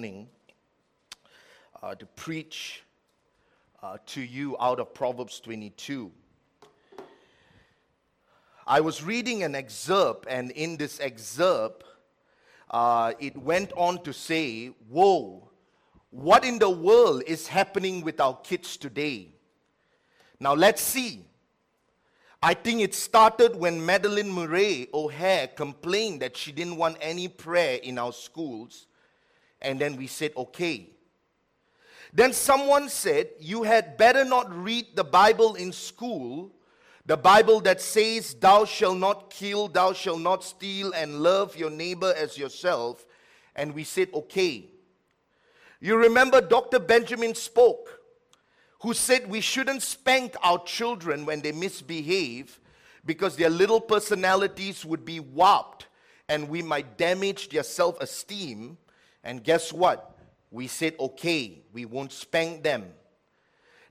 morning uh, to preach uh, to you out of Proverbs 22. I was reading an excerpt, and in this excerpt, uh, it went on to say, Whoa, what in the world is happening with our kids today? Now let's see. I think it started when Madalyn Murray O'Hair complained that she didn't want any prayer in our schools. And then we said, okay. Then someone said, You had better not read the Bible in school, the Bible that says, Thou shalt not kill, thou shalt not steal, and love your neighbor as yourself. And we said, Okay. You remember Dr. Benjamin Spock who said we shouldn't spank our children when they misbehave because their little personalities would be warped and we might damage their self esteem. And guess what? We said, okay, we won't spank them.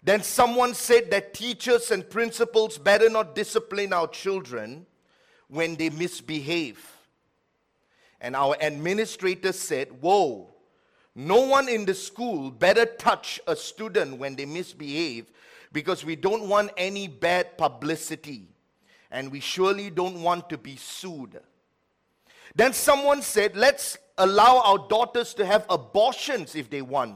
Then someone said that teachers and principals better not discipline our children when they misbehave. And our administrator said, Whoa, no one in the school better touch a student when they misbehave because we don't want any bad publicity and we surely don't want to be sued. Then someone said, let's allow our daughters to have abortions if they want.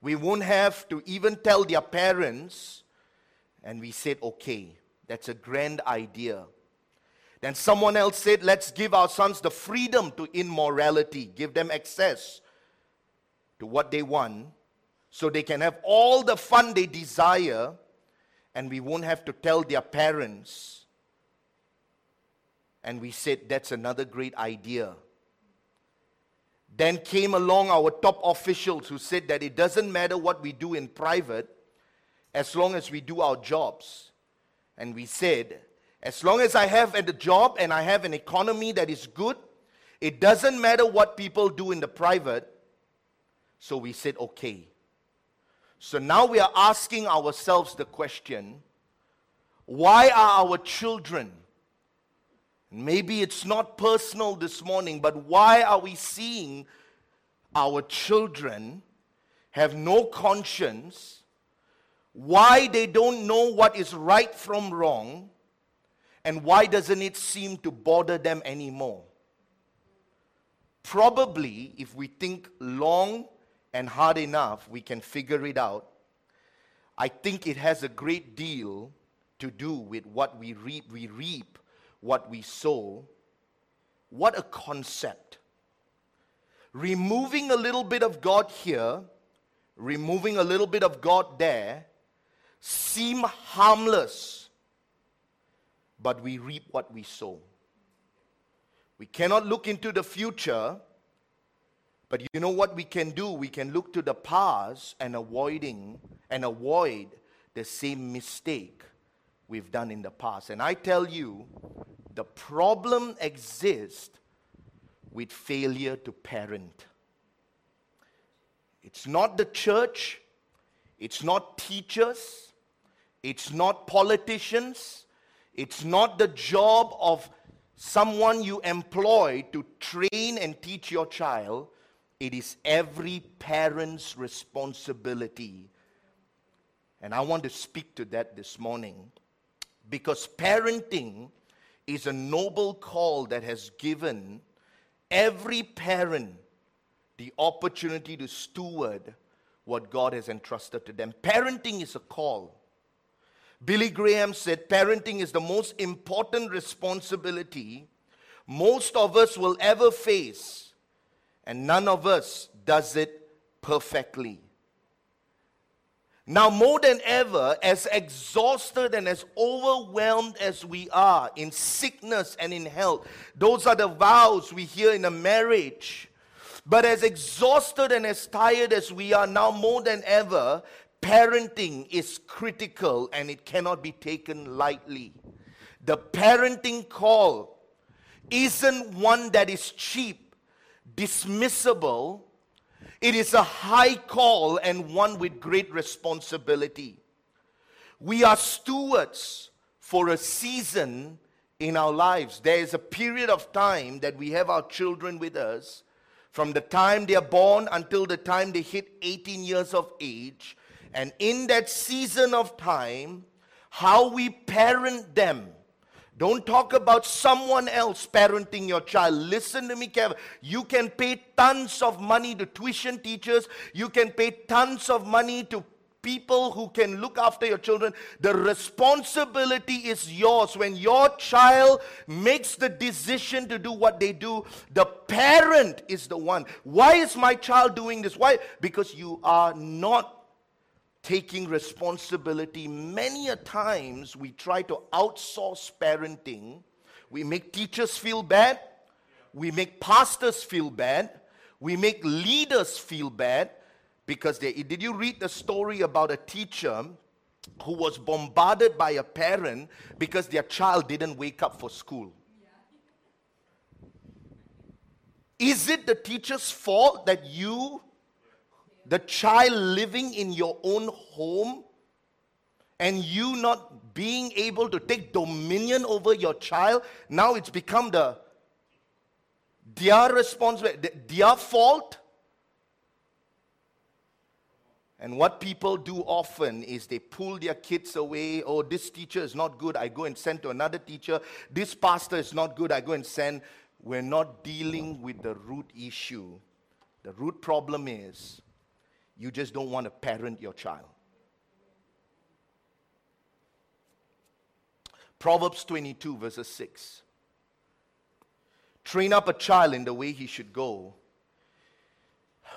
We won't have to even tell their parents. And we said, okay, that's a grand idea. Then someone else said, let's give our sons the freedom to immorality, give them access to what they want so they can have all the fun they desire and we won't have to tell their parents. And we said, that's another great idea. Then came along our top officials who said that it doesn't matter what we do in private as long as we do our jobs. And we said, as long as I have a job and I have an economy that is good, it doesn't matter what people do in the private so we said, okay. So now we are asking ourselves the question why are our children, maybe it's not personal this morning, but why are we seeing our children have no conscience? Why they don't know what is right from wrong? And why doesn't it seem to bother them anymore? Probably, if we think long and hard enough, we can figure it out. I think it has a great deal to do with what we reap. We reap what we sow. What a concept. Removing a little bit of God here, removing a little bit of God there, seem harmless, but we reap what we sow. We cannot look into the future but you know what we can do? We can look to the past and avoiding and avoid the same mistake we've done in the past. And I tell you, the problem exists with failure to parent. It's not the church, it's not teachers, it's not politicians, it's not the job of someone you employ to train and teach your child. It is every parent's responsibility. And I want to speak to that this morning because parenting is a noble call that has given every parent the opportunity to steward what God has entrusted to them. Parenting is a call. Billy Graham said parenting is the most important responsibility most of us will ever face and none of us does it perfectly. Now, more than ever, as exhausted and as overwhelmed as we are in sickness and in health, those are the vows we hear in a marriage. But as exhausted and as tired as we are now, more than ever, parenting is critical and it cannot be taken lightly. The parenting call isn't one that is cheap dismissible, it is a high call and one with great responsibility. We are stewards for a season in our lives. There is a period of time that we have our children with us from the time they are born until the time they hit 18 years of age. And in that season of time, how we parent them. Don't talk about someone else parenting your child. Listen to me Kevin. You can pay tons of money to tuition teachers. You can pay tons of money to people who can look after your children. The responsibility is yours. When your child makes the decision to do what they do, the parent is the one. Why is my child doing this? Why? Because you are not taking responsibility. Many a times we try to outsource parenting. We make teachers feel bad. We make pastors feel bad. We make leaders feel bad because they, did you read the story about a teacher who was bombarded by a parent because their child didn't wake up for school? Is it the teacher's fault that you, the child living in your own home, and you not being able to take dominion over your child, now it's become the their responsibility, their fault? And what people do often is they pull their kids away. Oh, this teacher is not good. I go and send to another teacher. This pastor is not good. I go and send. We're not dealing with the root issue. The root problem is you just don't want to parent your child. Proverbs 22, verses 6. Train up a child in the way he should go.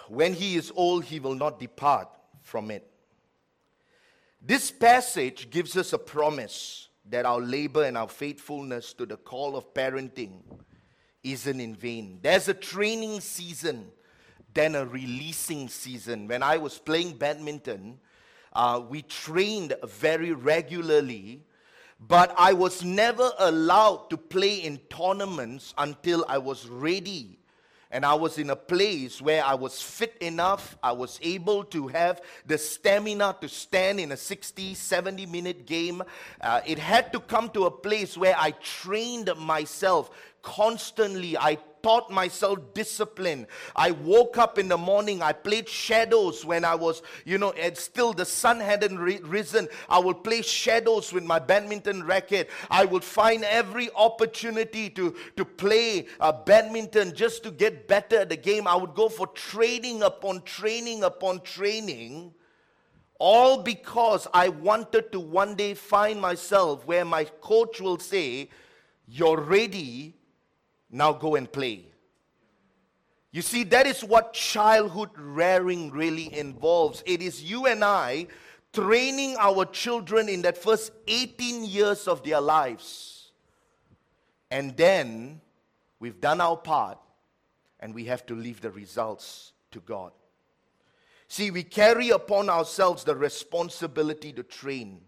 When he is old, he will not depart from it. This passage gives us a promise that our labor and our faithfulness to the call of parenting isn't in vain. There's a training season, then a releasing season. When I was playing badminton, uh, we trained very regularly, but I was never allowed to play in tournaments until I was ready and I was in a place where I was fit enough. I was able to have the stamina to stand in a 60, 70 minute game. Uh, it had to come to a place where I trained myself constantly. I taught myself discipline. I woke up in the morning, I played shadows when I was, you know, and still the sun hadn't risen. I would play shadows with my badminton racket. I would find every opportunity to, to play uh, badminton just to get better at the game. I would go for training upon training upon training. All because I wanted to one day find myself where my coach will say, You're ready now go and play. You see, that is what childhood rearing really involves. It is you and I training our children in that first 18 years of their lives. And then we've done our part and we have to leave the results to God. See, we carry upon ourselves the responsibility to train.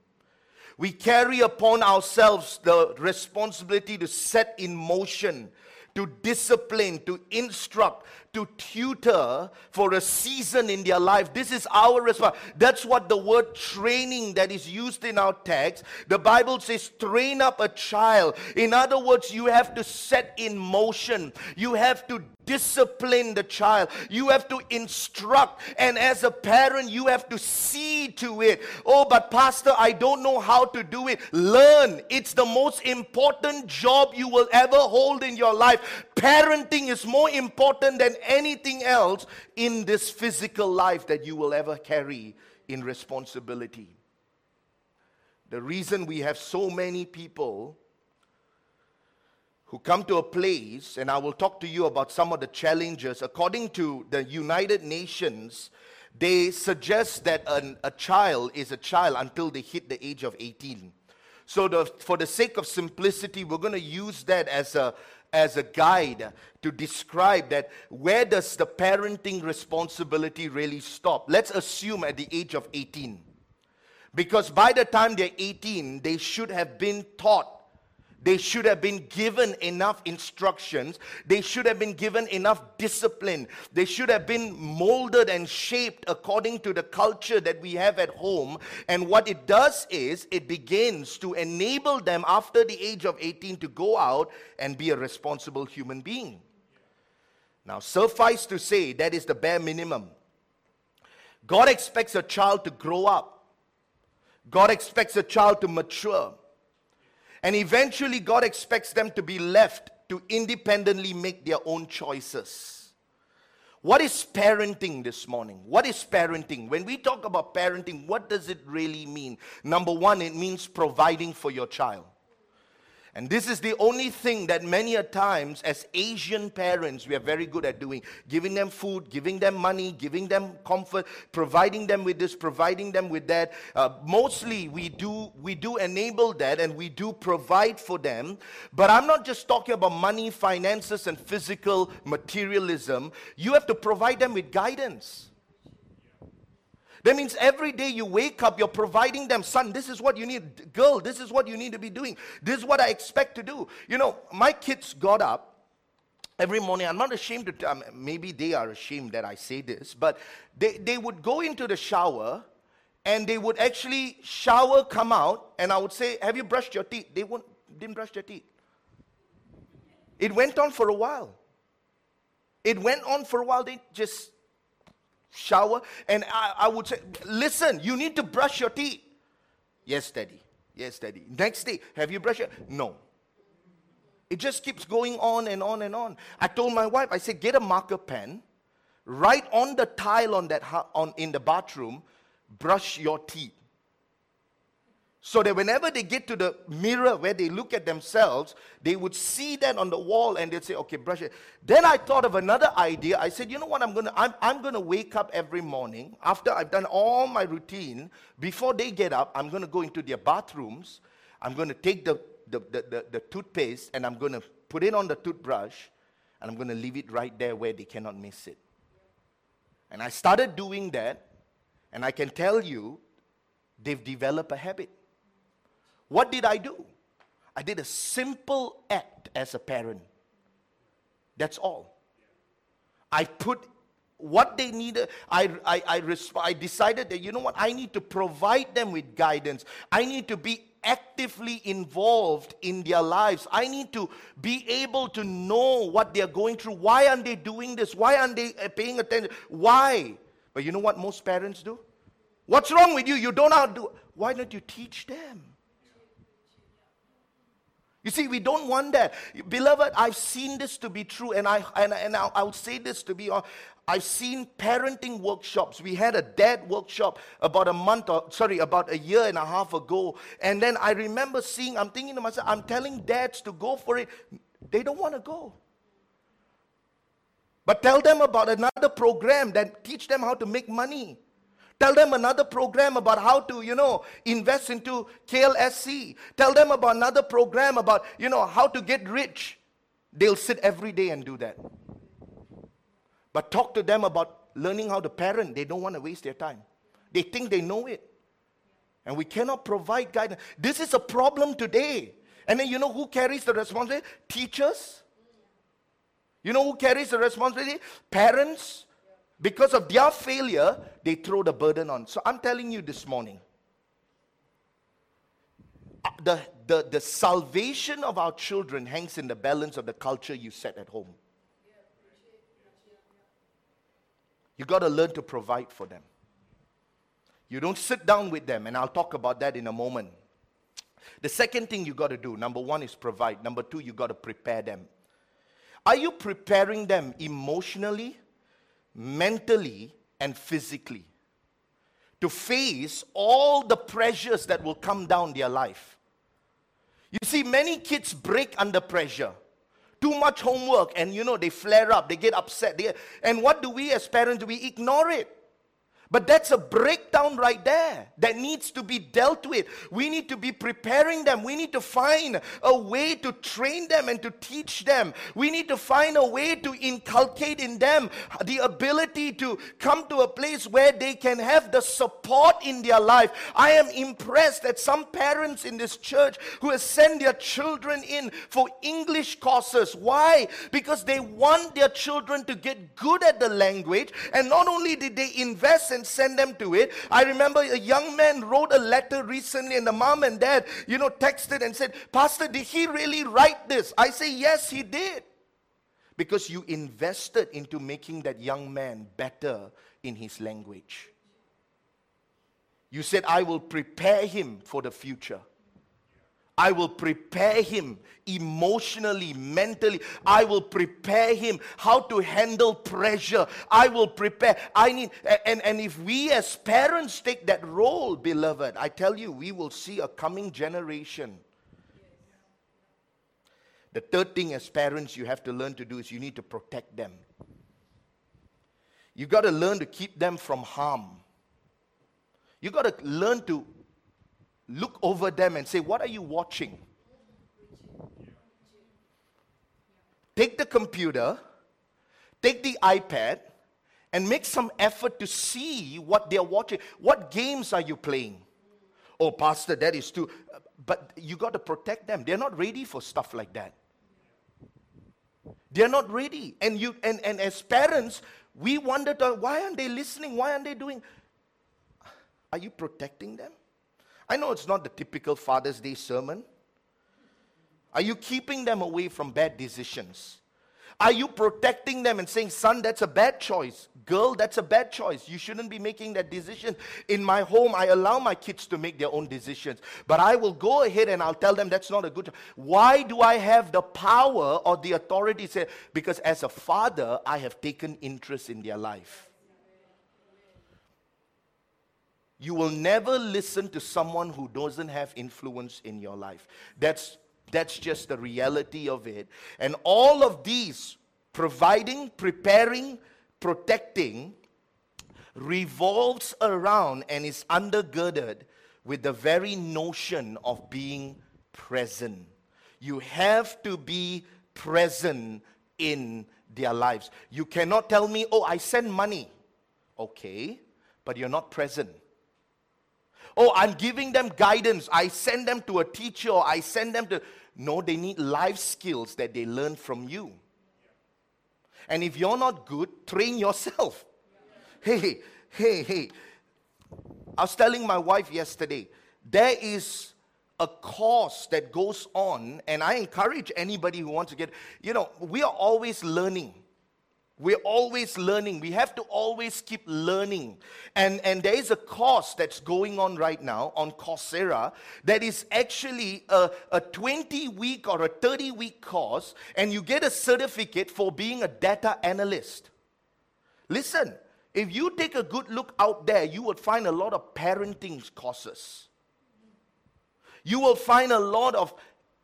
We carry upon ourselves the responsibility to set in motion to discipline, to instruct, to tutor for a season in their life. This is our response. That's what the word training that is used in our text. The Bible says, train up a child. In other words, you have to set in motion, you have to discipline the child. You have to instruct. And as a parent, you have to see to it. Oh, but Pastor, I don't know how to do it. Learn. It's the most important job you will ever hold in your life. Parenting is more important than anything else in this physical life that you will ever carry in responsibility. The reason we have so many people who come to a place, and I will talk to you about some of the challenges. According to the United Nations, they suggest that an, a child is a child until they hit the age of 18. So, the, for the sake of simplicity, we're going to use that as a, as a guide to describe that where does the parenting responsibility really stop? Let's assume at the age of 18. Because by the time they're 18, they should have been taught they should have been given enough instructions. They should have been given enough discipline. They should have been molded and shaped according to the culture that we have at home. And what it does is it begins to enable them after the age of 18 to go out and be a responsible human being. Now, suffice to say, that is the bare minimum. God expects a child to grow up, God expects a child to mature. And eventually, God expects them to be left to independently make their own choices. What is parenting this morning? What is parenting? When we talk about parenting, what does it really mean? Number one, it means providing for your child. And this is the only thing that many a times as Asian parents we are very good at doing giving them food, giving them money, giving them comfort, providing them with this, providing them with that. Uh, mostly we do we do enable that and we do provide for them. But I'm not just talking about money, finances, and physical materialism. You have to provide them with guidance. That means every day you wake up, you're providing them, son, this is what you need. Girl, this is what you need to be doing. This is what I expect to do. You know, my kids got up every morning. I'm not ashamed to, tell, um, maybe they are ashamed that I say this, but they, they would go into the shower and they would actually shower, come out, and I would say, Have you brushed your teeth? They won't, didn't brush their teeth. It went on for a while. It went on for a while. They just shower, and I, I would say, Listen, you need to brush your teeth. Yes, daddy. Yes, daddy. Next day, have you brushed your No. It just keeps going on and on and on. I told my wife, I said, get a marker pen, write on the tile on that on in the bathroom, brush your teeth. So that whenever they get to the mirror where they look at themselves, they would see that on the wall and they'd say, okay, brush it. Then I thought of another idea. I said, you know what, I'm gonna I'm, I'm gonna wake up every morning after I've done all my routine, before they get up, I'm gonna go into their bathrooms, I'm gonna take the the, the, the, the toothpaste and I'm gonna put it on the toothbrush and I'm gonna leave it right there where they cannot miss it. And I started doing that, and I can tell you, they've developed a habit. What did I do? I did a simple act as a parent. That's all. I put what they needed. I, I, I, resp- I decided that, you know what, I need to provide them with guidance. I need to be actively involved in their lives. I need to be able to know what they're going through. Why aren't they doing this? Why aren't they uh, paying attention? Why? But you know what most parents do? What's wrong with you? You don't know how to do. Why don't you teach them? You see, we don't want that. Beloved, I've seen this to be true, and, I, and, and I'll, I'll say this to be I've seen parenting workshops. We had a dad workshop about a month or, sorry, about a year and a half ago. And then I remember seeing, I'm thinking to myself, I'm telling dads to go for it. They don't want to go. But tell them about another program that teach them how to make money. Tell them another program about how to, you know, invest into KLSE. Tell them about another program about, you know, how to get rich. They'll sit every day and do that. But talk to them about learning how to parent. They don't want to waste their time. They think they know it. And we cannot provide guidance. This is a problem today. And then you know who carries the responsibility? Teachers. You know who carries the responsibility? Parents. Because of their failure, they throw the burden on. So I'm telling you this morning uh, the, the, the salvation of our children hangs in the balance of the culture you set at home. You got to learn to provide for them. You don't sit down with them, and I'll talk about that in a moment. The second thing you got to do number one is provide, number two, you got to prepare them. Are you preparing them emotionally? Mentally and physically to face all the pressures that will come down their life. You see, many kids break under pressure. Too much homework, and you know, they flare up, they get upset. They, and what do we as parents do? We ignore it. But that's a breakdown right there that needs to be dealt with. We need to be preparing them. We need to find a way to train them and to teach them. We need to find a way to inculcate in them the ability to come to a place where they can have the support in their life. I am impressed that some parents in this church who have sent their children in for English courses. Why? Because they want their children to get good at the language. And not only did they invest and send them to it. I remember a young man wrote a letter recently, and the mom and dad, you know, texted and said, Pastor, did he really write this? I say, Yes, he did. because you invested into making that young man better in his language. You said, I will prepare him for the future. I will prepare him emotionally, mentally. I will prepare him how to handle pressure. I will prepare. I need, and, and if we as parents take that role, beloved, I tell you, we will see a coming generation. The third thing as parents you have to learn to do is you need to protect them. You got to learn to keep them from harm. You got to learn to look over them and say, What are you watching? Take the computer, take the iPad, and make some effort to see what they're watching. What games are you playing? Oh, Pastor, that is too. But you got to protect them. They're not ready for stuff like that. They're not ready. And you and, and as parents, we wonder why aren't they listening? Why aren't they doing? Are you protecting them? I know it's not the typical Father's Day sermon. Are you keeping them away from bad decisions? Are you protecting them and saying, son, that's a bad choice? Girl, that's a bad choice. You shouldn't be making that decision. In my home, I allow my kids to make their own decisions. But I will go ahead and I'll tell them that's not a good. Why do I have the power or the authority? Say, because as a father, I have taken interest in their life. You will never listen to someone who doesn't have influence in your life. That's, that's just the reality of it. And all of these, providing, preparing, protecting, revolves around and is undergirded with the very notion of being present. You have to be present in their lives. You cannot tell me, oh, I send money. Okay, but you're not present. Oh, I'm giving them guidance. I send them to a teacher I send them to. No, they need life skills that they learn from you. And if you're not good, train yourself. Hey, hey, hey. I was telling my wife yesterday, there is a course that goes on, and I encourage anybody who wants to get, you know, we are always learning. We're always learning. We have to always keep learning. And, and there is a course that's going on right now on Coursera that is actually a, a 20 week or a 30 week course, and you get a certificate for being a data analyst. Listen, if you take a good look out there, you would find a lot of parenting courses. You will find a lot of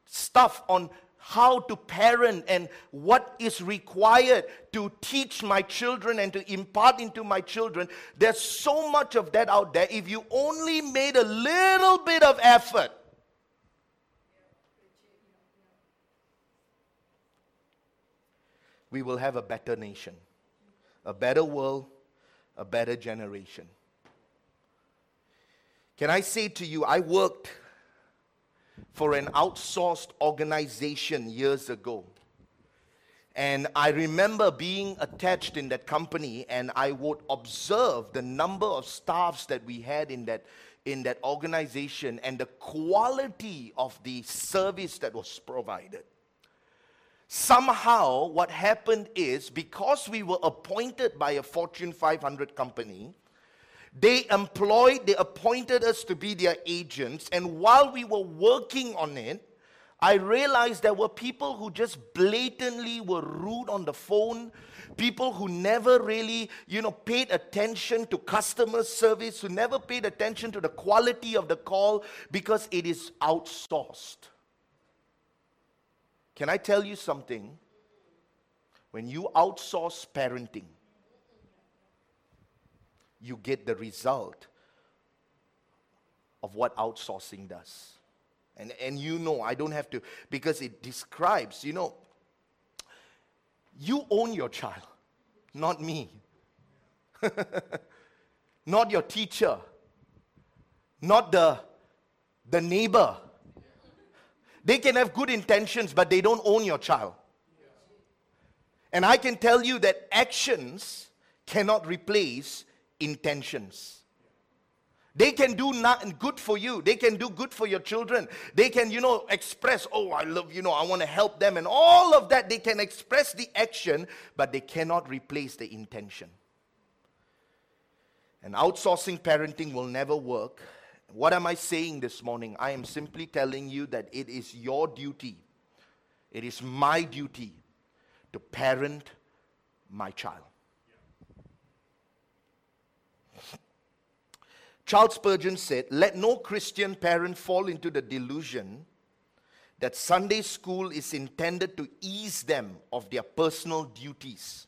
stuff on how to parent and what is required to teach my children and to impart into my children. There's so much of that out there. If you only made a little bit of effort, we will have a better nation, a better world, a better generation. Can I say to you, I worked for an outsourced organization years ago. And I remember being attached in that company, and I would observe the number of staffs that we had in that, in that organization and the quality of the service that was provided. Somehow, what happened is because we were appointed by a Fortune 500 company, they employed, they appointed us to be their agents. And while we were working on it, I realized there were people who just blatantly were rude on the phone, people who never really, you know, paid attention to customer service, who never paid attention to the quality of the call because it is outsourced. Can I tell you something? When you outsource parenting, you get the result of what outsourcing does. And, and you know, I don't have to, because it describes, you know, you own your child, not me, not your teacher, not the, the neighbor. They can have good intentions, but they don't own your child. And I can tell you that actions cannot replace intentions. They can do not good for you. They can do good for your children. They can, you know, express, oh, I love, you know, I want to help them. And all of that, they can express the action, but they cannot replace the intention. And outsourcing parenting will never work. What am I saying this morning? I am simply telling you that it is your duty, it is my duty to parent my child. Charles Spurgeon said, Let no Christian parent fall into the delusion that Sunday school is intended to ease them of their personal duties.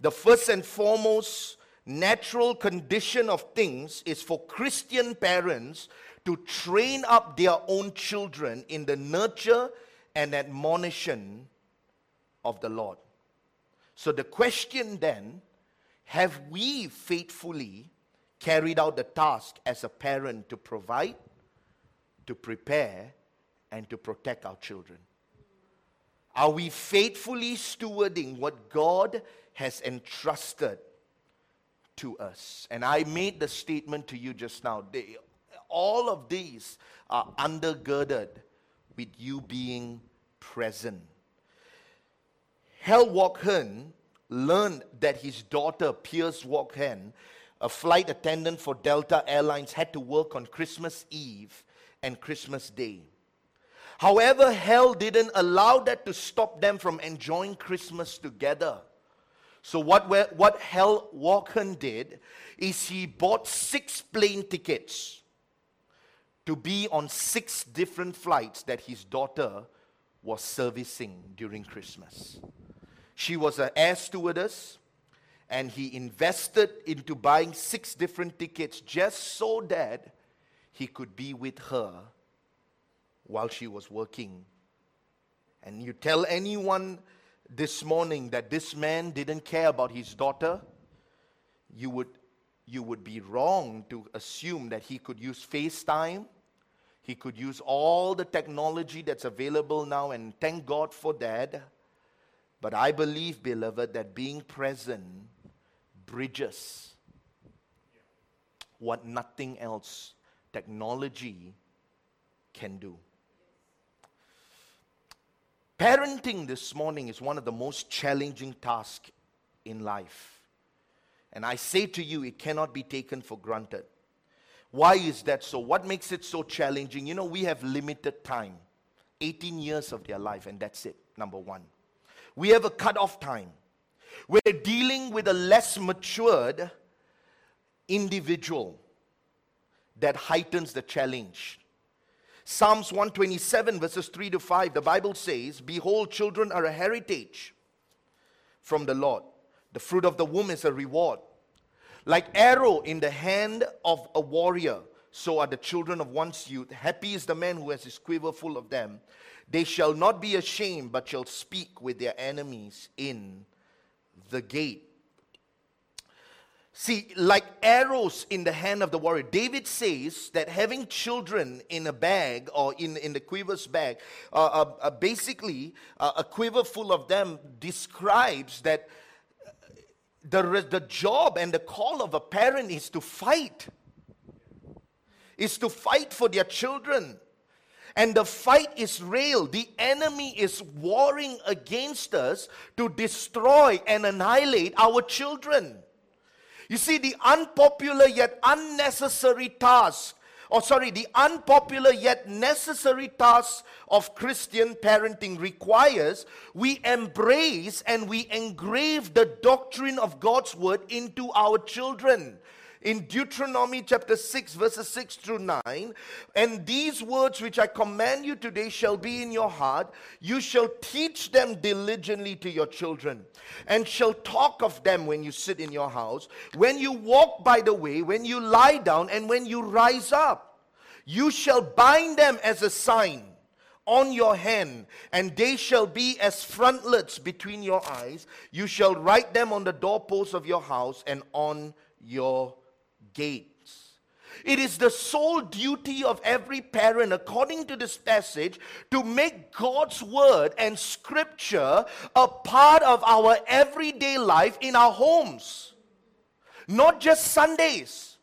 The first and foremost natural condition of things is for Christian parents to train up their own children in the nurture and admonition of the Lord. So the question then have we faithfully carried out the task as a parent to provide, to prepare, and to protect our children? Are we faithfully stewarding what God has entrusted to us? And I made the statement to you just now. They, all of these are undergirded with you being present. Hal Walkhern learned that his daughter, Pierce Walkhern, a flight attendant for Delta Airlines, had to work on Christmas Eve and Christmas Day. However, Hal didn't allow that to stop them from enjoying Christmas together. So, what, what Hal Walkhern did is he bought six plane tickets to be on six different flights that his daughter was servicing during Christmas. She was an air stewardess, and he invested into buying six different tickets just so that he could be with her while she was working. And you tell anyone this morning that this man didn't care about his daughter, you would, you would be wrong to assume that he could use FaceTime. He could use all the technology that's available now, and thank God for that. But I believe, beloved, that being present bridges what nothing else technology can do. Parenting this morning is one of the most challenging tasks in life. And I say to you, it cannot be taken for granted. Why is that so? What makes it so challenging? You know, we have limited time 18 years of their life, and that's it, number one. We have a cut-off time. We're dealing with a less matured individual that heightens the challenge. Psalms 127, verses 3 to 5, the Bible says, Behold, children are a heritage from the Lord. The fruit of the womb is a reward. Like arrow in the hand of a warrior, so are the children of one's youth. Happy is the man who has his quiver full of them. They shall not be ashamed, but shall speak with their enemies in the gate. See, like arrows in the hand of the warrior, David says that having children in a bag or in, in the quiver's bag, uh, uh, uh, basically, uh, a quiver full of them describes that the, the job and the call of a parent is to fight, is to fight for their children. And the fight is real. The enemy is warring against us to destroy and annihilate our children. You see, the unpopular yet unnecessary task, or sorry, the unpopular yet necessary task of Christian parenting requires we embrace and we engrave the doctrine of God's word into our children in Deuteronomy chapter 6, verses 6 through 9. And these words which I command you today shall be in your heart. You shall teach them diligently to your children, and shall talk of them when you sit in your house, when you walk by the way, when you lie down, and when you rise up. You shall bind them as a sign on your hand, and they shall be as frontlets between your eyes. You shall write them on the doorposts of your house and on your gates. It is the sole duty of every parent, according to this passage, to make God's word and scripture a part of our everyday life in our homes. Not just Sundays.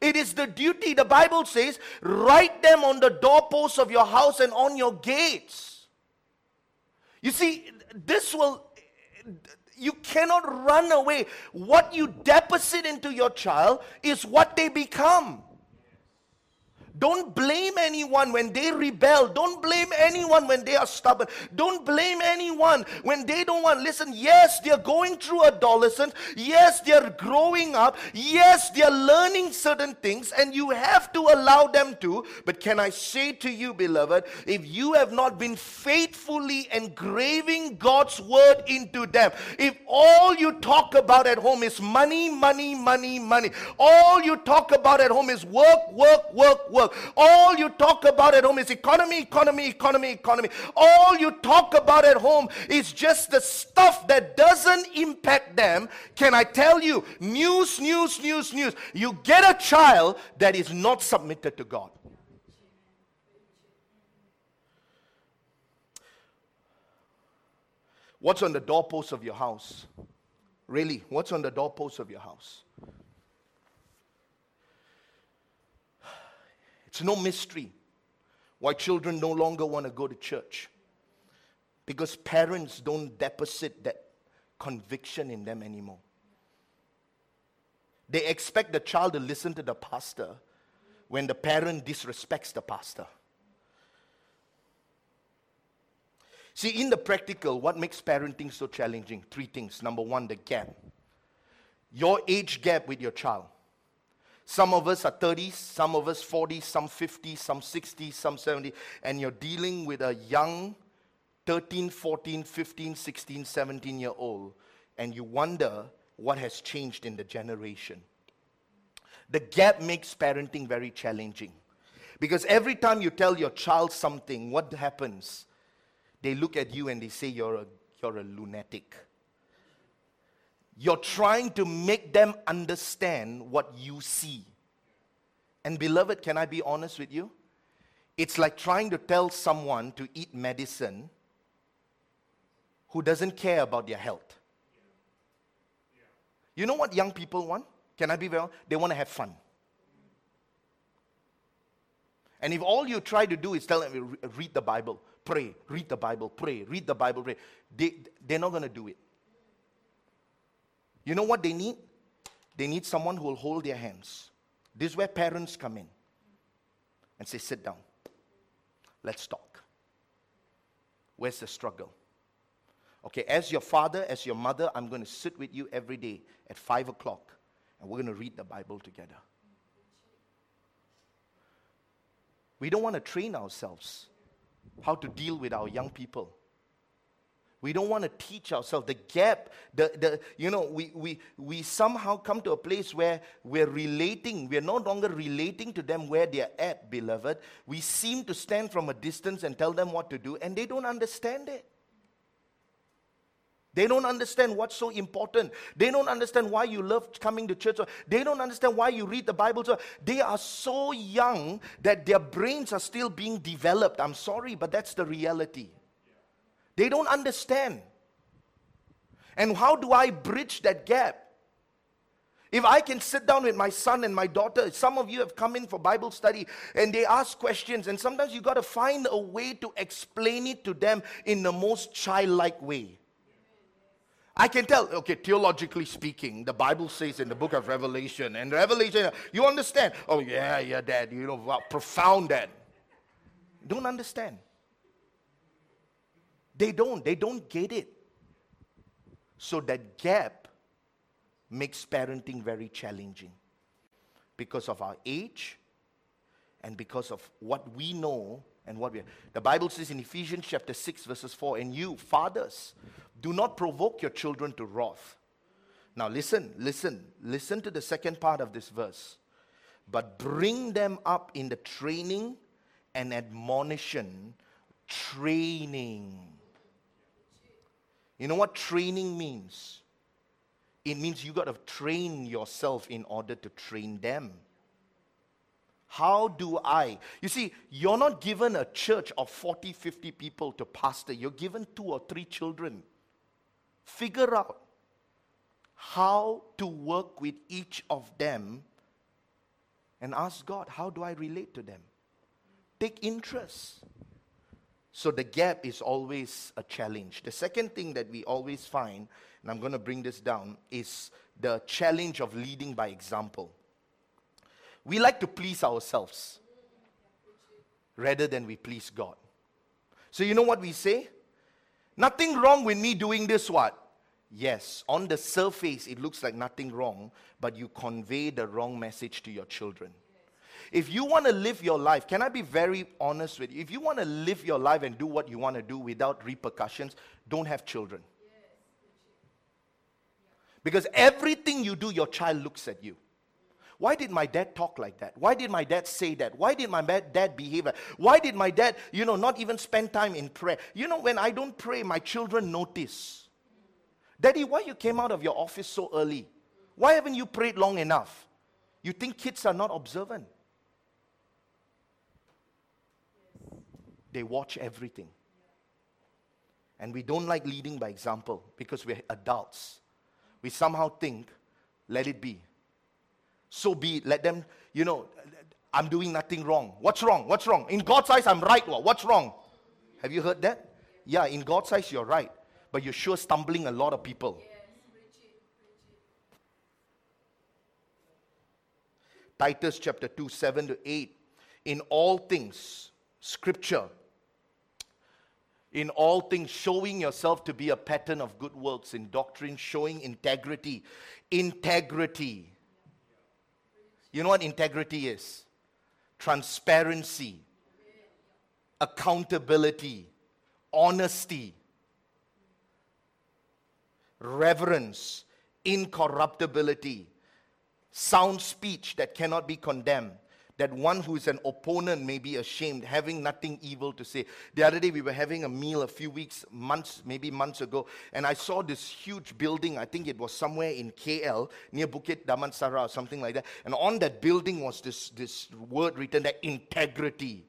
It is the duty, the Bible says, write them on the doorposts of your house and on your gates. You see, this will, you cannot run away. What you deposit into your child is what they become. Don't blame anyone when they rebel. Don't blame anyone when they are stubborn. Don't blame anyone when they don't want. Listen, yes, they're going through adolescence. Yes, they're growing up. Yes, they're learning certain things, and you have to allow them to. But can I say to you, beloved, if you have not been faithfully engraving God's word into them, if all you talk about at home is money, money, money, money, all you talk about at home is work, work, work, work work. All you talk about at home is economy, economy, economy, economy. All you talk about at home is just the stuff that doesn't impact them. Can I tell you? News, news, news, news. You get a child that is not submitted to God. What's on the doorpost of your house? Really, what's on the doorpost of your house? It's no mystery why children no longer want to go to church. Because parents don't deposit that conviction in them anymore. They expect the child to listen to the pastor when the parent disrespects the pastor. See, in the practical, what makes parenting so challenging? Three things. Number one, the gap. Your age gap with your child. Some of us are 30s, some of us 40, some 50, some 60, some 70, and you're dealing with a young 13, 14, 15, 16, 17 year old, and you wonder what has changed in the generation. The gap makes parenting very challenging. Because every time you tell your child something, what happens? They look at you and they say, You're a, you're a lunatic. You're trying to make them understand what you see. And, beloved, can I be honest with you? It's like trying to tell someone to eat medicine who doesn't care about their health. You know what young people want? Can I be honest? They want to have fun. And if all you try to do is tell them, read the Bible, pray, read the Bible, pray, read the Bible, pray, they, they're not going to do it. You know what they need? They need someone who will hold their hands. This is where parents come in and say, Sit down. Let's talk. Where's the struggle? Okay, as your father, as your mother, I'm going to sit with you every day at 5 o'clock and we're going to read the Bible together. We don't want to train ourselves how to deal with our young people. We don't want to teach ourselves the gap. The, the, you know, we, we, we somehow come to a place where we're relating. We're no longer relating to them where they're at, beloved. We seem to stand from a distance and tell them what to do, and they don't understand it. They don't understand what's so important. They don't understand why you love coming to church. They don't understand why you read the Bible. They are so young that their brains are still being developed. I'm sorry, but that's the reality. They don't understand. And how do I bridge that gap? If I can sit down with my son and my daughter, some of you have come in for Bible study and they ask questions, and sometimes you got to find a way to explain it to them in the most childlike way. I can tell, okay, theologically speaking, the Bible says in the book of Revelation, and Revelation, you understand? Oh, yeah, yeah, dad, you know, wow, profound dad. Don't understand. They don't. They don't get it. So that gap makes parenting very challenging because of our age and because of what we know and what we are. The Bible says in Ephesians chapter 6, verses 4, and you, fathers, do not provoke your children to wrath. Now listen, listen, listen to the second part of this verse. But bring them up in the training and admonition, training you know what training means? It means you got to train yourself in order to train them. How do I? You see, you're not given a church of 40, 50 people to pastor, you're given two or three children. Figure out how to work with each of them and ask God, how do I relate to them? Take interest. So the gap is always a challenge. The second thing that we always find, and I'm going to bring this down, is the challenge of leading by example. We like to please ourselves rather than we please God. So you know what we say? Nothing wrong with me doing this what? Yes, on the surface it looks like nothing wrong, but you convey the wrong message to your children. If you want to live your life, can I be very honest with you? If you want to live your life and do what you want to do without repercussions, don't have children. Because everything you do, your child looks at you. Why did my dad talk like that? Why did my dad say that? Why did my dad behave Why did my dad, you know, not even spend time in prayer? You know, when I don't pray, my children notice. Daddy, why you came out of your office so early? Why haven't you prayed long enough? You think kids are not observant? They watch everything. And we don't like leading by example because we're adults. We somehow think, let it be. So be it. Let them, you know, I'm doing nothing wrong. What's wrong? What's wrong? In God's eyes, I'm right. What's wrong? Have you heard that? Yeah, in God's eyes, you're right. But you're sure stumbling a lot of people. Titus chapter 2, 7 to 8. In all things, scripture, in all things, showing yourself to be a pattern of good works, in doctrine, showing integrity. Integrity. You know what integrity is? Transparency, accountability, honesty, reverence, incorruptibility, sound speech that cannot be condemned that one who is an opponent may be ashamed, having nothing evil to say. The other day, we were having a meal a few weeks, months, maybe months ago, and I saw this huge building. I think it was somewhere in KL, near Bukit Damansara or something like that. And on that building was this, this word written that integrity.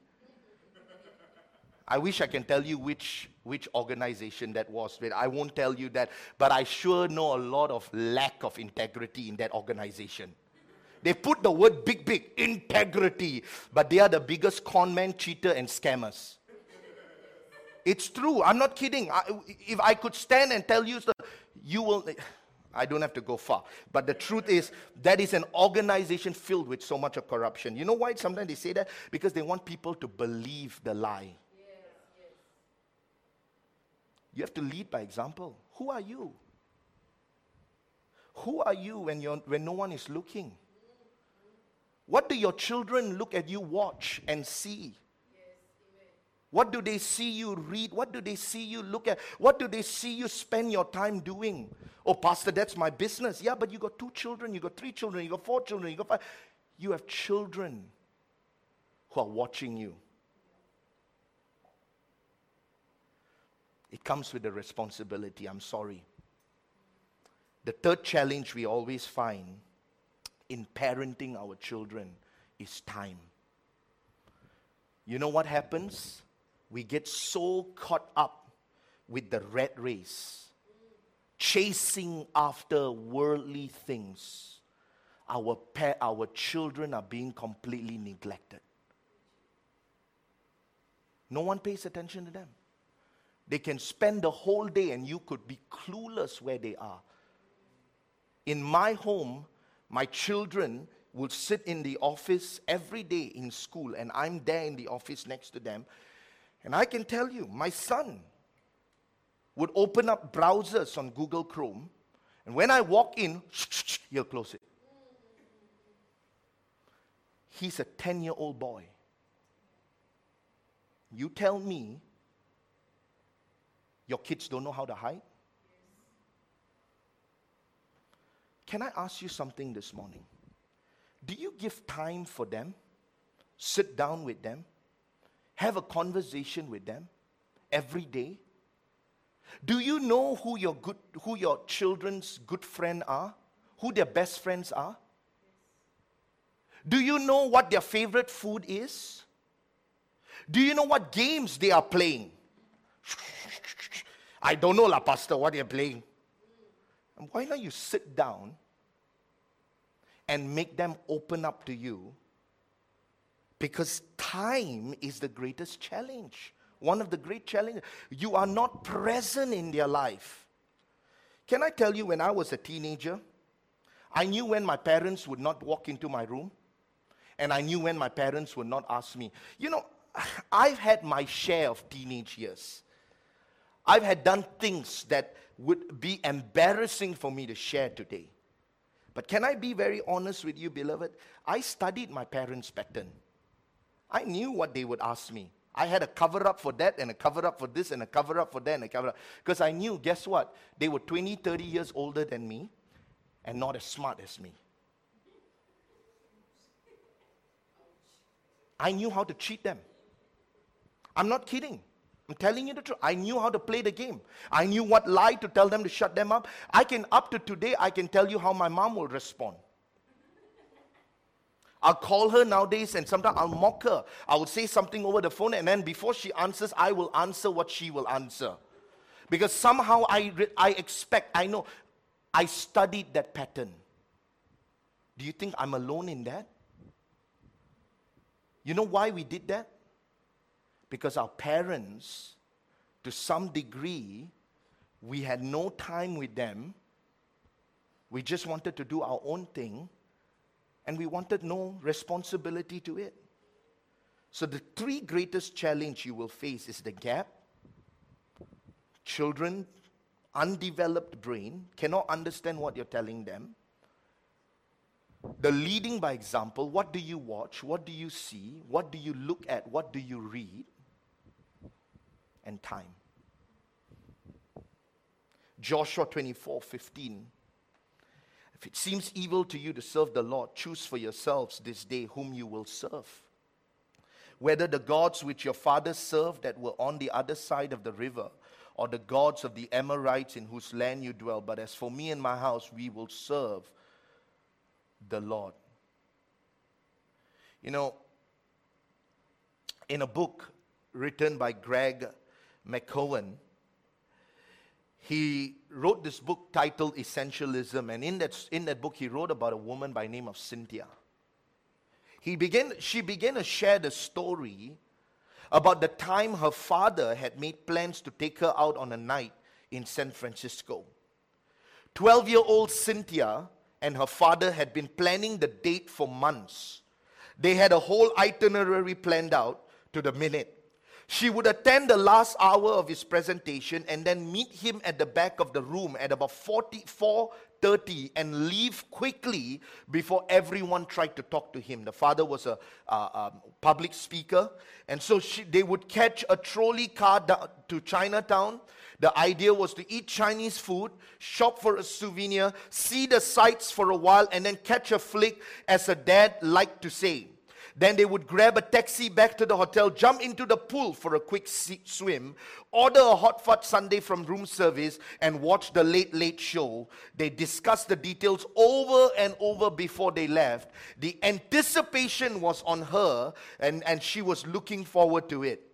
I wish I can tell you which, which organization that was but I won't tell you that. But I sure know a lot of lack of integrity in that organization. They put the word big, big, integrity, but they are the biggest con man, cheater, and scammers. It's true. I'm not kidding. I, if I could stand and tell you, you will. I don't have to go far. But the truth is, that is an organization filled with so much of corruption. You know why sometimes they say that? Because they want people to believe the lie. You have to lead by example. Who are you? Who are you when, you're, when no one is looking? What do your children look at you watch and see? What do they see you read? What do they see you look at? What do they see you spend your time doing? Oh, Pastor, that's my business. Yeah, but you got two children, you got three children, you got four children, you got five. You have children who are watching you. It comes with a responsibility. I'm sorry. The third challenge we always find in parenting our children is time. You know what happens? We get so caught up with the red race, chasing after worldly things. Our, pa- our children are being completely neglected. No one pays attention to them. They can spend the whole day and you could be clueless where they are. In my home, my children will sit in the office every day in school, and I'm there in the office next to them. And I can tell you, my son would open up browsers on Google Chrome, and when I walk in, he'll close it. He's a 10 year old boy. You tell me your kids don't know how to hide? Can I ask you something this morning? Do you give time for them? Sit down with them? Have a conversation with them every day? Do you know who your, good, who your children's good friend are? Who their best friends are? Do you know what their favorite food is? Do you know what games they are playing? I don't know, La Pastor, what they're playing. Why don't you sit down and make them open up to you Because time is the greatest challenge. One of the great challenges. You are not present in their life. Can I tell you, when I was a teenager, I knew when my parents would not walk into my room, and I knew when my parents would not ask me. You know, I've had my share of teenage years. I've had done things that would be embarrassing for me to share today. But can I be very honest with you, beloved? I studied my parents' pattern. I knew what they would ask me. I had a cover up for that and a cover up for this and a cover up for that and a cover up. Because I knew, guess what? They were 20, 30 years older than me and not as smart as me. I knew how to cheat them. I'm not kidding. I'm telling you the truth. I knew how to play the game. I knew what lie to tell them to shut them up. I can, up to today, I can tell you how my mom will respond. I'll call her nowadays and sometimes I'll mock her. I will say something over the phone and then before she answers, I will answer what she will answer. Because somehow I, I expect, I know, I studied that pattern. Do you think I'm alone in that? You know why we did that? Because our parents, to some degree, we had no time with them. We just wanted to do our own thing, and we wanted no responsibility to it. So, the three greatest challenge you will face is the gap. Children, undeveloped brain, cannot understand what you're telling them. The leading by example, what do you watch? What do you see? What do you look at? What do you read? And time. Joshua 24 15. If it seems evil to you to serve the Lord, choose for yourselves this day whom you will serve. Whether the gods which your fathers served that were on the other side of the river, or the gods of the Amorites in whose land you dwell. But as for me and my house, we will serve the Lord. You know, in a book written by Greg McKeown, he wrote this book titled Essentialism, and in that, in that book, he wrote about a woman by name of Cynthia. He began, she began to share the story about the time her father had made plans to take her out on a night in San Francisco. 12 year old Cynthia and her father had been planning the date for months. They had a whole itinerary planned out to the minute. She would attend the last hour of his presentation and then meet him at the back of the room at about 44:30 and leave quickly before everyone tried to talk to him. The father was a, public speaker, and so she, they would catch a trolley car to Chinatown. The idea was to eat Chinese food, shop for a souvenir, see the sights for a while, and then catch a flick, as a dad liked to say. Then they would grab a taxi back to the hotel, jump into the pool for a quick swim, order a hot fudge sundae from room service, and watch the late, late show. They discussed the details over and over before they left. The anticipation was on her, and, and she was looking forward to it.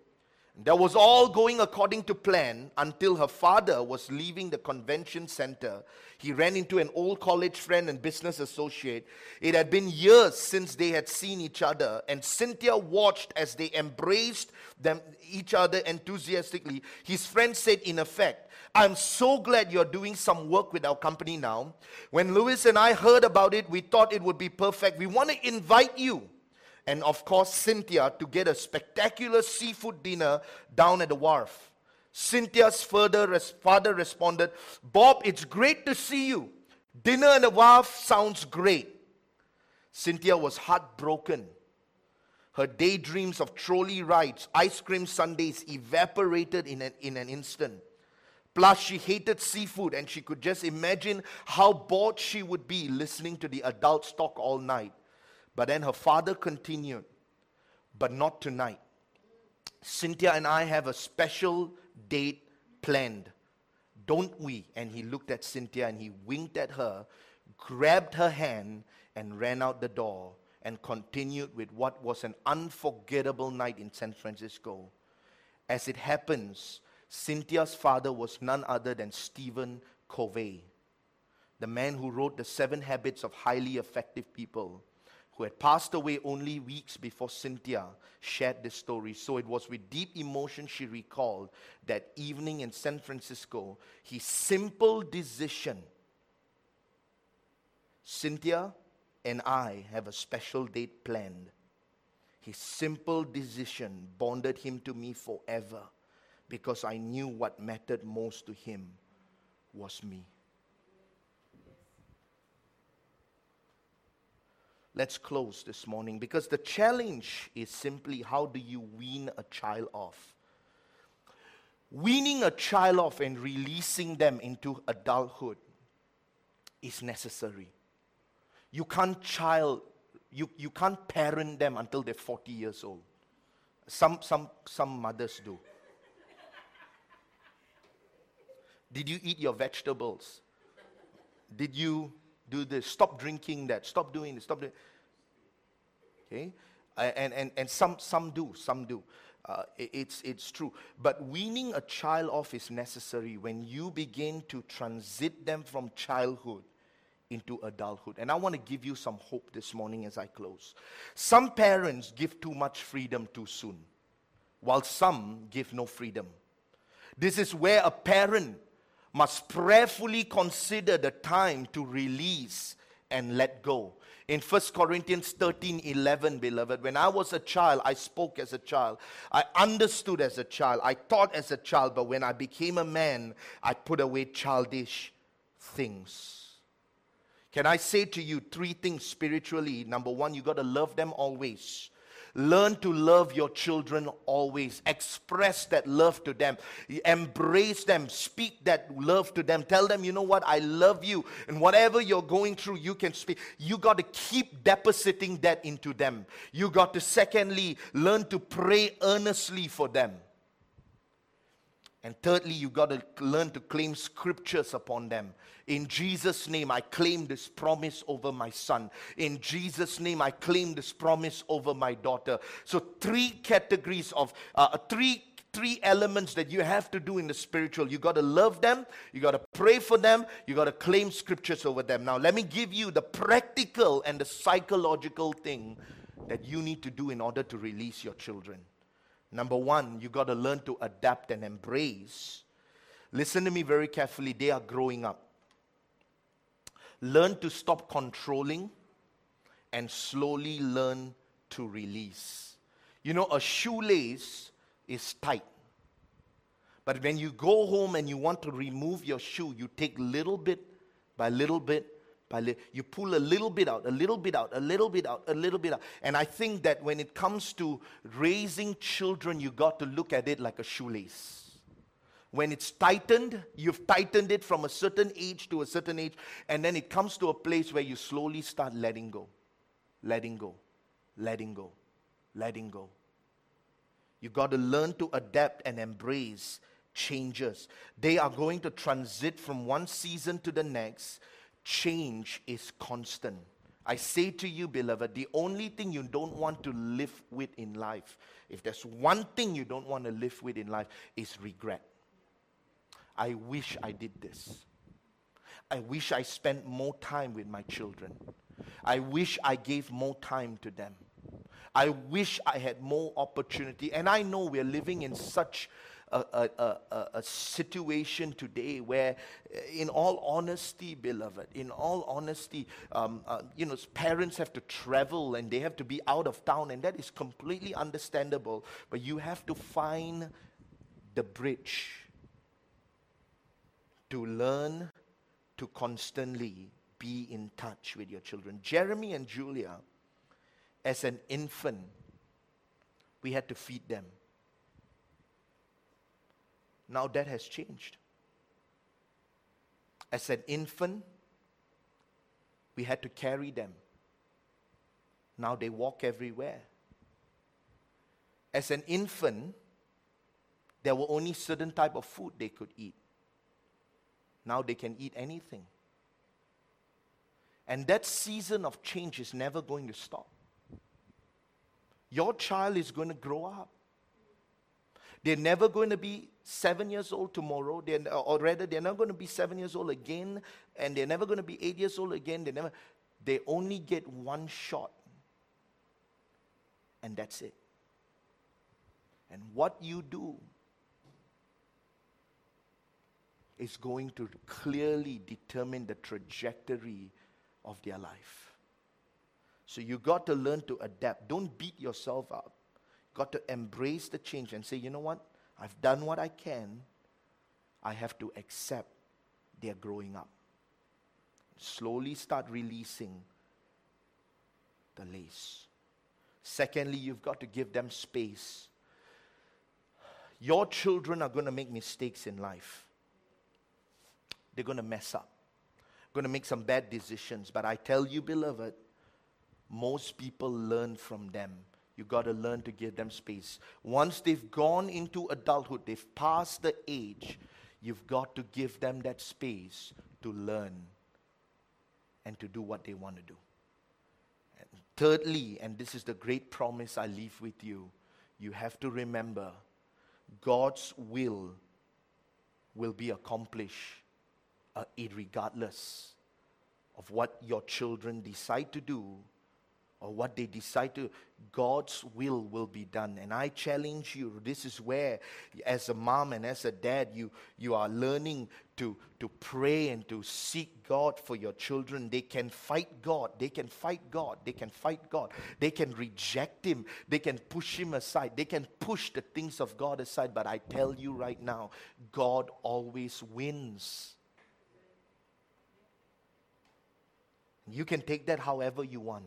That was all going according to plan until her father was leaving the convention center. He ran into an old college friend and business associate. It had been years since they had seen each other, and Cynthia watched as they embraced them, each other enthusiastically. His friend said, in effect, I'm so glad you're doing some work with our company now. When Lewis and I heard about it, we thought it would be perfect. We want to invite you and of course Cynthia to get a spectacular seafood dinner down at the wharf. Cynthia's further father responded, Bob, it's great to see you. Dinner at the wharf sounds great. Cynthia was heartbroken. Her daydreams of trolley rides, ice cream sundaes evaporated in an, in an instant. Plus, she hated seafood and she could just imagine how bored she would be listening to the adults talk all night. But then her father continued, but not tonight. Cynthia and I have a special date planned, don't we? And he looked at Cynthia and he winked at her, grabbed her hand, and ran out the door and continued with what was an unforgettable night in San Francisco. As it happens, Cynthia's father was none other than Stephen Covey, the man who wrote The Seven Habits of Highly Effective People who had passed away only weeks before Cynthia shared this story. So it was with deep emotion she recalled that evening in San Francisco, his simple decision Cynthia and I have a special date planned. His simple decision bonded him to me forever because I knew what mattered most to him was me. Let's close this morning because the challenge is simply how do you wean a child off? Weaning a child off and releasing them into adulthood is necessary. You can't child, you, you can't parent them until they're 40 years old. Some, some, some mothers do. Did you eat your vegetables? Did you do this? Stop drinking that. Stop doing this. Stop doing. Okay, and and and some some do. Some do. Uh, it's it's true. But weaning a child off is necessary when you begin to transit them from childhood into adulthood. And I want to give you some hope this morning as I close. Some parents give too much freedom too soon, while some give no freedom. This is where a parent must prayerfully consider the time to release and let go. In 1 Corinthians 13 11, beloved, when I was a child, I spoke as a child. I understood as a child. I thought as a child. But when I became a man, I put away childish things. Can I say to you three things spiritually? Number one, you got to love them always. Learn to love your children always. Express that love to them. Embrace them. Speak that love to them. Tell them, you know what, I love you. And whatever you're going through, you can speak. You got to keep depositing that into them. You got to, secondly, learn to pray earnestly for them. And thirdly, you got to learn to claim scriptures upon them. In Jesus' name, I claim this promise over my son. In Jesus' name, I claim this promise over my daughter. So, three categories of, uh, three three elements that you have to do in the spiritual. You got to love them, you got to pray for them, you got to claim scriptures over them. Now, let me give you the practical and the psychological thing that you need to do in order to release your children. Number one, you got to learn to adapt and embrace. Listen to me very carefully. They are growing up. Learn to stop controlling and slowly learn to release. You know, a shoelace is tight. But when you go home and you want to remove your shoe, you take little bit by little bit you pull a little bit out, a little bit out, a little bit out, a little bit out. And I think that when it comes to raising children, you got to look at it like a shoelace. When it's tightened, you've tightened it from a certain age to a certain age, and then it comes to a place where you slowly start letting go, letting go, letting go, letting go. You've got to learn to adapt and embrace changes. They are going to transit from one season to the next change is constant. I say to you, beloved, the only thing you don't want to live with in life, if there's one thing you don't want to live with in life, is regret. I wish I did this. I wish I spent more time with my children. I wish I gave more time to them. I wish I had more opportunity. And I know we're living in such a, a, a, a situation today where, eh, in all honesty, beloved, in all honesty, um, uh, you know, parents have to travel and they have to be out of town, and that is completely understandable. But you have to find the bridge to learn to constantly be in touch with your children. Jeremy and Julia, as an infant, we had to feed them. Now that has changed. As an infant, we had to carry them. Now they walk everywhere. As an infant, there were only certain type of food they could eat. Now they can eat anything. And that season of change is never going to stop. Your child is going to grow up. They're never going to be seven years old tomorrow, they're, or rather, they're not going to be seven years old again, and they're never going to be eight years old again. They never. They only get one shot and that's it. And what you do is going to clearly determine the trajectory of their life. So you got to learn to adapt. Don't beat yourself up. Got to embrace the change and say, you know what? I've done what I can. I have to accept they're growing up. Slowly start releasing the lace. Secondly, you've got to give them space. Your children are going to make mistakes in life. They're going to mess up, going to make some bad decisions. But I tell you, beloved, most people learn from them. You got to learn to give them space. Once they've gone into adulthood, they've passed the age, you've got to give them that space to learn and to do what they want to do. And thirdly, and this is the great promise I leave with you, you have to remember God's will will be accomplished uh, regardless of what your children decide to do or what they decide to, God's will will be done. And I challenge you, this is where, as a mom and as a dad, you, you are learning to, to pray and to seek God for your children. They can fight God. They can fight God. They can fight God. They can reject Him. They can push Him aside. They can push the things of God aside. But I tell you right now, God always wins. You can take that however you want.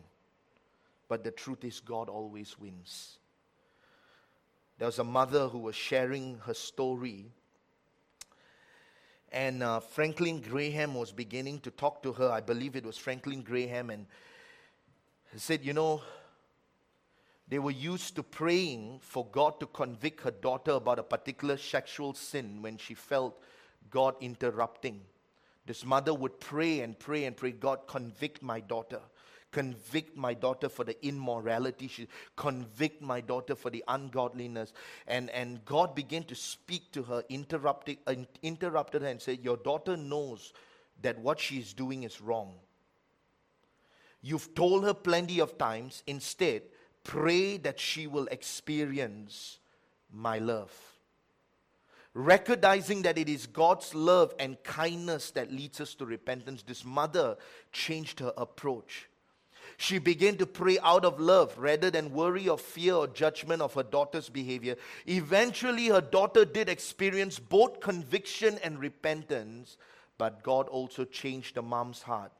But the truth is, God always wins. There was a mother who was sharing her story. And uh, Franklin Graham was beginning to talk to her. I believe it was Franklin Graham. And he said, You know, they were used to praying for God to convict her daughter about a particular sexual sin when she felt God interrupting. This mother would pray and pray and pray, God, convict my daughter. Convict my daughter for the immorality. She convict my daughter for the ungodliness. And, and God began to speak to her, interrupted, uh, interrupted her and said, Your daughter knows that what she is doing is wrong. You've told her plenty of times. Instead, pray that she will experience my love recognizing that it is God's love and kindness that leads us to repentance, this mother changed her approach. She began to pray out of love rather than worry or fear or judgment of her daughter's behavior. Eventually, her daughter did experience both conviction and repentance, but God also changed the mom's heart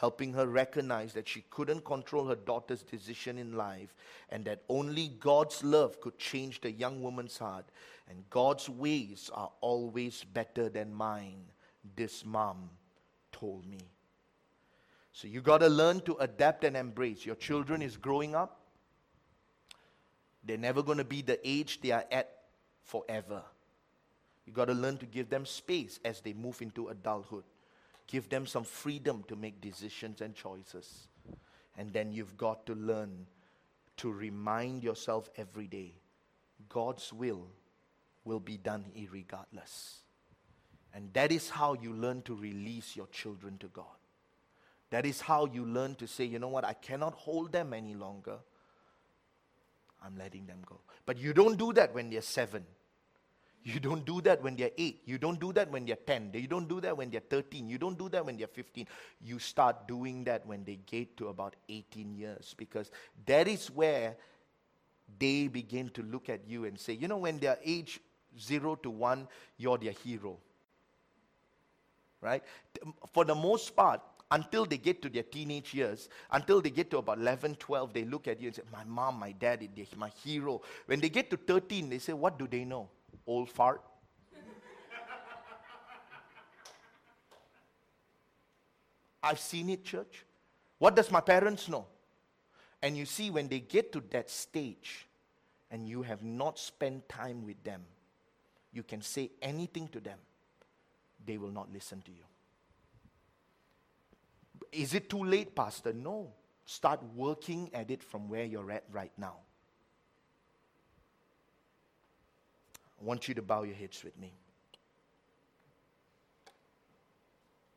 helping her recognize that she couldn't control her daughter's decision in life and that only God's love could change the young woman's heart. And God's ways are always better than mine, this mom told me. So you got to learn to adapt and embrace. Your children is growing up. They're never going to be the age they are at forever. You got to learn to give them space as they move into adulthood. Give them some freedom to make decisions and choices. And then you've got to learn to remind yourself every day God's will will be done regardless. And that is how you learn to release your children to God. That is how you learn to say, you know what, I cannot hold them any longer. I'm letting them go. But you don't do that when they're seven. You don't do that when they're 8. You don't do that when they're 10. You don't do that when they're 13. You don't do that when they're 15. You start doing that when they get to about 18 years because that is where they begin to look at you and say, you know, when they're age 0 to 1, you're their hero. Right? For the most part, until they get to their teenage years, until they get to about 11, 12, they look at you and say, My mom, my dad, they're my hero. When they get to 13, they say, What do they know? old fart. I've seen it, church. What does my parents know? And you see, when they get to that stage and you have not spent time with them, you can say anything to them, they will not listen to you. Is it too late, Pastor? No. Start working at it from where you're at right now. I want you to bow your heads with me.